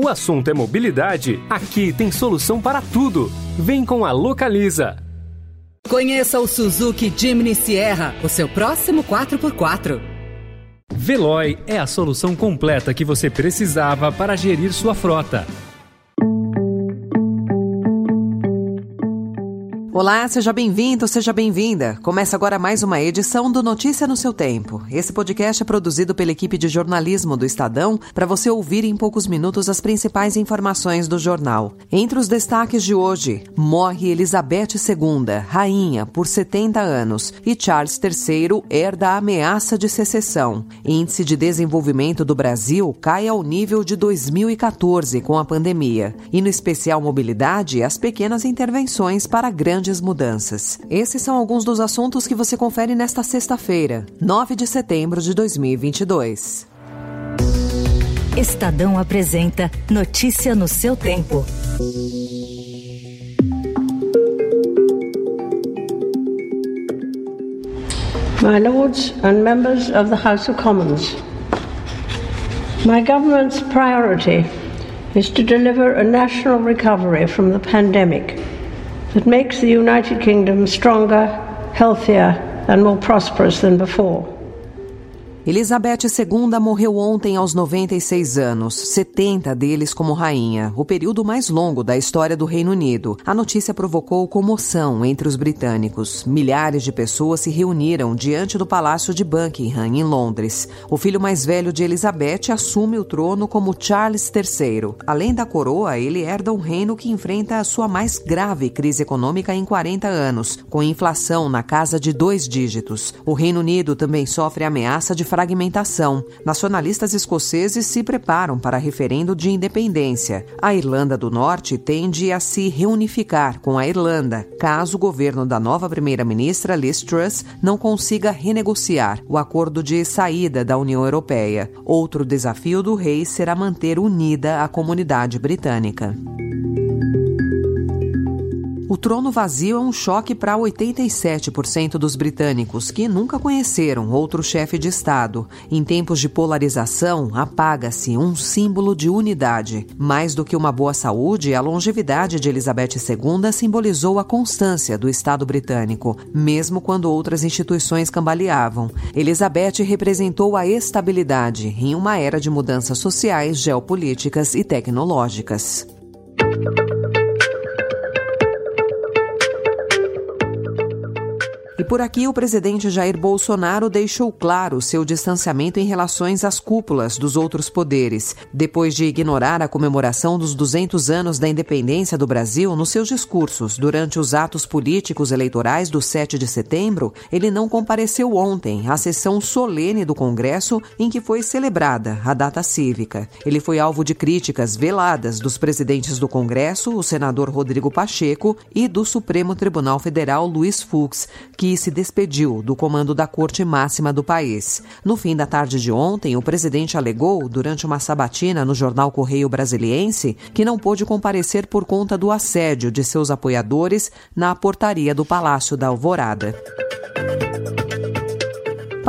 O assunto é mobilidade? Aqui tem solução para tudo. Vem com a Localiza. Conheça o Suzuki Jimny Sierra, o seu próximo 4x4. Veloy é a solução completa que você precisava para gerir sua frota. Olá, seja bem-vindo, seja bem-vinda. Começa agora mais uma edição do Notícia no seu Tempo. Esse podcast é produzido pela equipe de jornalismo do Estadão para você ouvir em poucos minutos as principais informações do jornal. Entre os destaques de hoje, morre Elizabeth II, rainha, por 70 anos, e Charles III herda a ameaça de secessão. Índice de desenvolvimento do Brasil cai ao nível de 2014 com a pandemia. E no especial mobilidade, as pequenas intervenções para grandes grandes mudanças. Esses são alguns dos assuntos que você confere nesta sexta-feira, 9 de setembro de 2022. Estadão apresenta Notícia no seu tempo. My Lords and members of the House of Commons, my government's priority is to deliver a national recovery from the pandemic that makes the United Kingdom stronger, healthier, and more prosperous than before. Elizabeth II morreu ontem aos 96 anos, 70 deles como rainha, o período mais longo da história do Reino Unido. A notícia provocou comoção entre os britânicos. Milhares de pessoas se reuniram diante do Palácio de Buckingham, em Londres. O filho mais velho de Elizabeth assume o trono como Charles III. Além da coroa, ele herda um reino que enfrenta a sua mais grave crise econômica em 40 anos, com inflação na casa de dois dígitos. O Reino Unido também sofre ameaça de fragmentação. Nacionalistas escoceses se preparam para referendo de independência. A Irlanda do Norte tende a se reunificar com a Irlanda, caso o governo da nova primeira-ministra Liz Truss não consiga renegociar o acordo de saída da União Europeia. Outro desafio do rei será manter unida a comunidade britânica. O trono vazio é um choque para 87% dos britânicos, que nunca conheceram outro chefe de Estado. Em tempos de polarização, apaga-se um símbolo de unidade. Mais do que uma boa saúde, a longevidade de Elizabeth II simbolizou a constância do Estado britânico, mesmo quando outras instituições cambaleavam. Elizabeth representou a estabilidade em uma era de mudanças sociais, geopolíticas e tecnológicas. E por aqui, o presidente Jair Bolsonaro deixou claro seu distanciamento em relações às cúpulas dos outros poderes, depois de ignorar a comemoração dos 200 anos da independência do Brasil nos seus discursos durante os atos políticos eleitorais do 7 de setembro. Ele não compareceu ontem à sessão solene do Congresso em que foi celebrada a data cívica. Ele foi alvo de críticas veladas dos presidentes do Congresso, o senador Rodrigo Pacheco, e do Supremo Tribunal Federal Luiz Fux, que que se despediu do comando da Corte Máxima do país. No fim da tarde de ontem, o presidente alegou, durante uma sabatina no jornal Correio Brasiliense, que não pôde comparecer por conta do assédio de seus apoiadores na portaria do Palácio da Alvorada.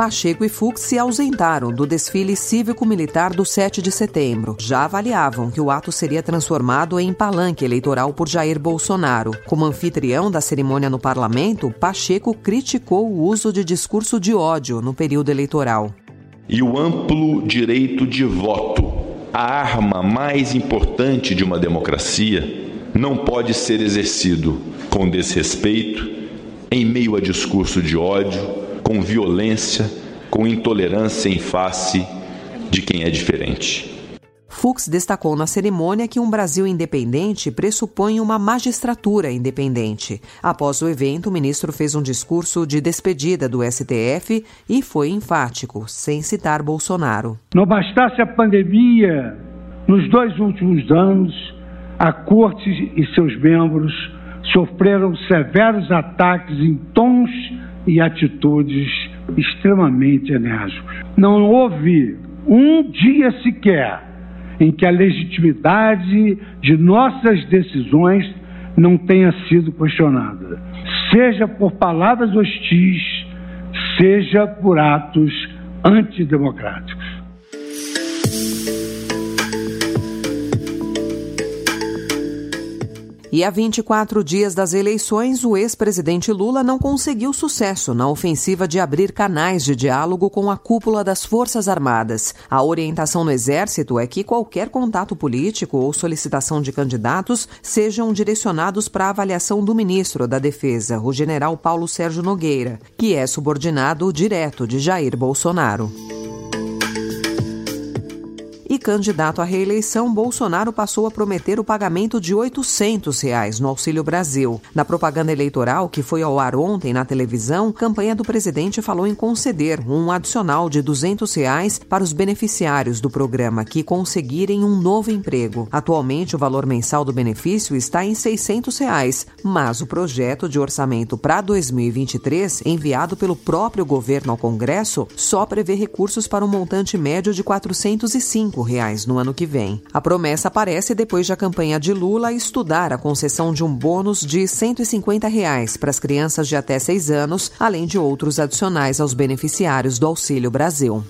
Pacheco e Fux se ausentaram do desfile cívico-militar do 7 de setembro. Já avaliavam que o ato seria transformado em palanque eleitoral por Jair Bolsonaro. Como anfitrião da cerimônia no parlamento, Pacheco criticou o uso de discurso de ódio no período eleitoral. E o amplo direito de voto, a arma mais importante de uma democracia, não pode ser exercido com desrespeito, em meio a discurso de ódio com violência, com intolerância em face de quem é diferente. Fux destacou na cerimônia que um Brasil independente pressupõe uma magistratura independente. Após o evento, o ministro fez um discurso de despedida do STF e foi enfático, sem citar Bolsonaro. Não bastasse a pandemia, nos dois últimos anos, a Corte e seus membros sofreram severos ataques em tons e atitudes extremamente enérgicos. Não houve um dia sequer em que a legitimidade de nossas decisões não tenha sido questionada, seja por palavras hostis, seja por atos antidemocráticos. E a 24 dias das eleições, o ex-presidente Lula não conseguiu sucesso na ofensiva de abrir canais de diálogo com a cúpula das Forças Armadas. A orientação no Exército é que qualquer contato político ou solicitação de candidatos sejam direcionados para avaliação do ministro da Defesa, o general Paulo Sérgio Nogueira, que é subordinado direto de Jair Bolsonaro candidato à reeleição, Bolsonaro passou a prometer o pagamento de 800 reais no Auxílio Brasil. Na propaganda eleitoral que foi ao ar ontem na televisão, a campanha do presidente falou em conceder um adicional de 200 reais para os beneficiários do programa que conseguirem um novo emprego. Atualmente, o valor mensal do benefício está em 600 reais, mas o projeto de orçamento para 2023, enviado pelo próprio governo ao Congresso, só prevê recursos para um montante médio de R$ 405 reais no ano que vem. A promessa aparece depois de a campanha de Lula estudar a concessão de um bônus de 150 reais para as crianças de até 6 anos, além de outros adicionais aos beneficiários do Auxílio Brasil.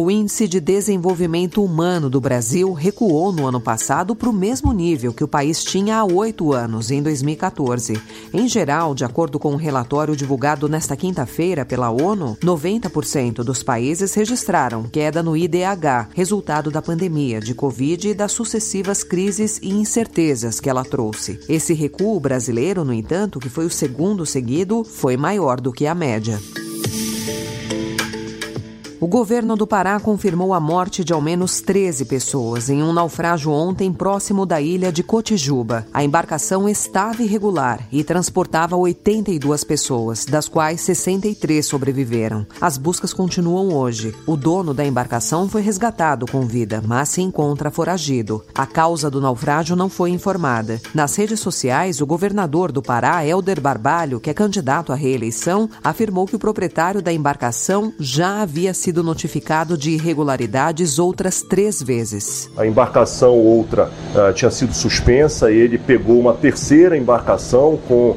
O Índice de Desenvolvimento Humano do Brasil recuou no ano passado para o mesmo nível que o país tinha há oito anos, em 2014. Em geral, de acordo com um relatório divulgado nesta quinta-feira pela ONU, 90% dos países registraram queda no IDH, resultado da pandemia de Covid e das sucessivas crises e incertezas que ela trouxe. Esse recuo brasileiro, no entanto, que foi o segundo seguido, foi maior do que a média. O governo do Pará confirmou a morte de ao menos 13 pessoas em um naufrágio ontem próximo da ilha de Cotijuba. A embarcação estava irregular e transportava 82 pessoas, das quais 63 sobreviveram. As buscas continuam hoje. O dono da embarcação foi resgatado com vida, mas se encontra foragido. A causa do naufrágio não foi informada. Nas redes sociais, o governador do Pará, Helder Barbalho, que é candidato à reeleição, afirmou que o proprietário da embarcação já havia sido sido notificado de irregularidades outras três vezes. A embarcação outra uh, tinha sido suspensa, ele pegou uma terceira embarcação com uh,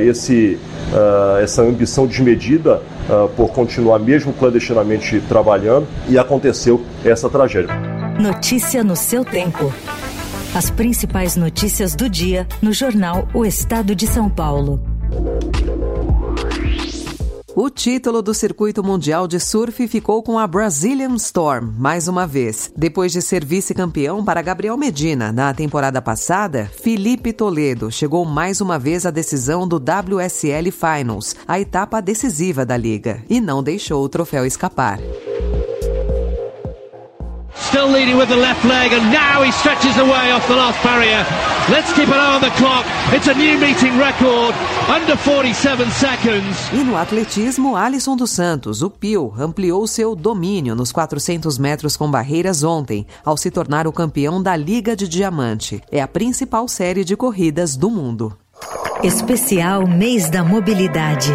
esse, uh, essa ambição desmedida por continuar mesmo clandestinamente trabalhando e aconteceu essa tragédia. Notícia no seu tempo. As principais notícias do dia no jornal O Estado de São Paulo. O título do circuito mundial de surf ficou com a Brazilian Storm, mais uma vez. Depois de ser vice-campeão para Gabriel Medina na temporada passada, Felipe Toledo chegou mais uma vez à decisão do WSL Finals, a etapa decisiva da liga, e não deixou o troféu escapar. Leading with the left leg, and now he stretches away off the last barrier. Let's keep an eye on the clock. It's a new meeting record, under 47 seconds. E no atletismo, Alisson dos Santos, o Pio, ampliou seu domínio nos 400 metros com barreiras ontem, ao se tornar o campeão da Liga de Diamante. É a principal série de corridas do mundo. Especial Mês da Mobilidade.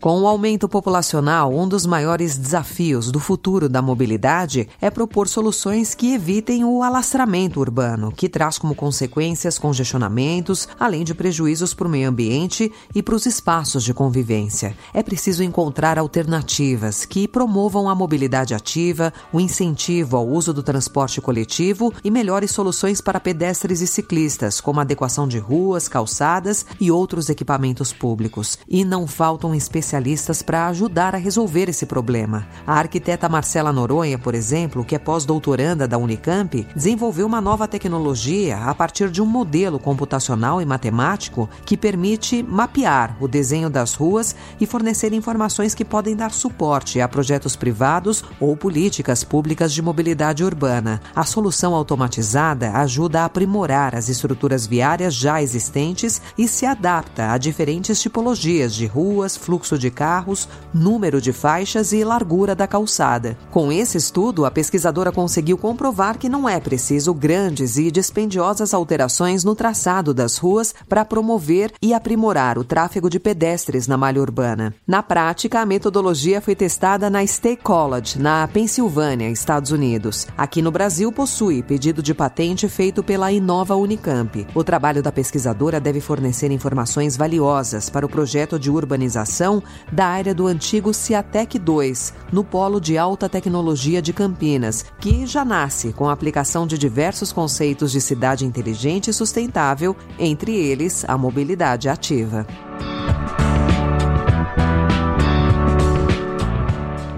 Com o aumento populacional, um dos maiores desafios do futuro da mobilidade é propor soluções que evitem o alastramento urbano, que traz como consequências congestionamentos, além de prejuízos para o meio ambiente e para os espaços de convivência. É preciso encontrar alternativas que promovam a mobilidade ativa, o incentivo ao uso do transporte coletivo e melhores soluções para pedestres e ciclistas, como adequação de ruas, calçadas e outros equipamentos públicos. E não faltam especialistas especialistas para ajudar a resolver esse problema. A arquiteta Marcela Noronha, por exemplo, que é pós-doutoranda da Unicamp, desenvolveu uma nova tecnologia a partir de um modelo computacional e matemático que permite mapear o desenho das ruas e fornecer informações que podem dar suporte a projetos privados ou políticas públicas de mobilidade urbana. A solução automatizada ajuda a aprimorar as estruturas viárias já existentes e se adapta a diferentes tipologias de ruas, fluxo de carros, número de faixas e largura da calçada. Com esse estudo, a pesquisadora conseguiu comprovar que não é preciso grandes e dispendiosas alterações no traçado das ruas para promover e aprimorar o tráfego de pedestres na malha urbana. Na prática, a metodologia foi testada na State College, na Pensilvânia, Estados Unidos. Aqui no Brasil, possui pedido de patente feito pela Inova Unicamp. O trabalho da pesquisadora deve fornecer informações valiosas para o projeto de urbanização da área do antigo Ciatec 2, no Polo de Alta Tecnologia de Campinas, que já nasce com a aplicação de diversos conceitos de cidade inteligente e sustentável, entre eles a mobilidade ativa.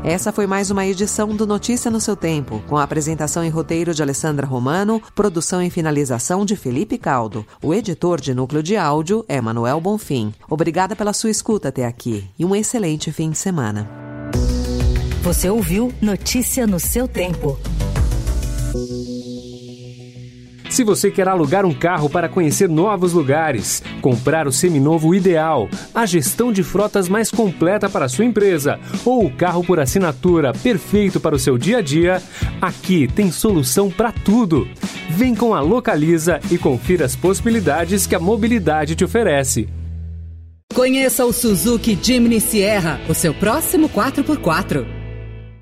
Essa foi mais uma edição do Notícia no seu Tempo, com a apresentação e roteiro de Alessandra Romano, produção e finalização de Felipe Caldo. O editor de núcleo de áudio é Manuel Bonfim. Obrigada pela sua escuta até aqui e um excelente fim de semana. Você ouviu Notícia no seu Tempo. Se você quer alugar um carro para conhecer novos lugares, comprar o seminovo ideal, a gestão de frotas mais completa para a sua empresa ou o carro por assinatura perfeito para o seu dia a dia, aqui tem solução para tudo. Vem com a Localiza e confira as possibilidades que a mobilidade te oferece. Conheça o Suzuki Jimny Sierra, o seu próximo 4x4.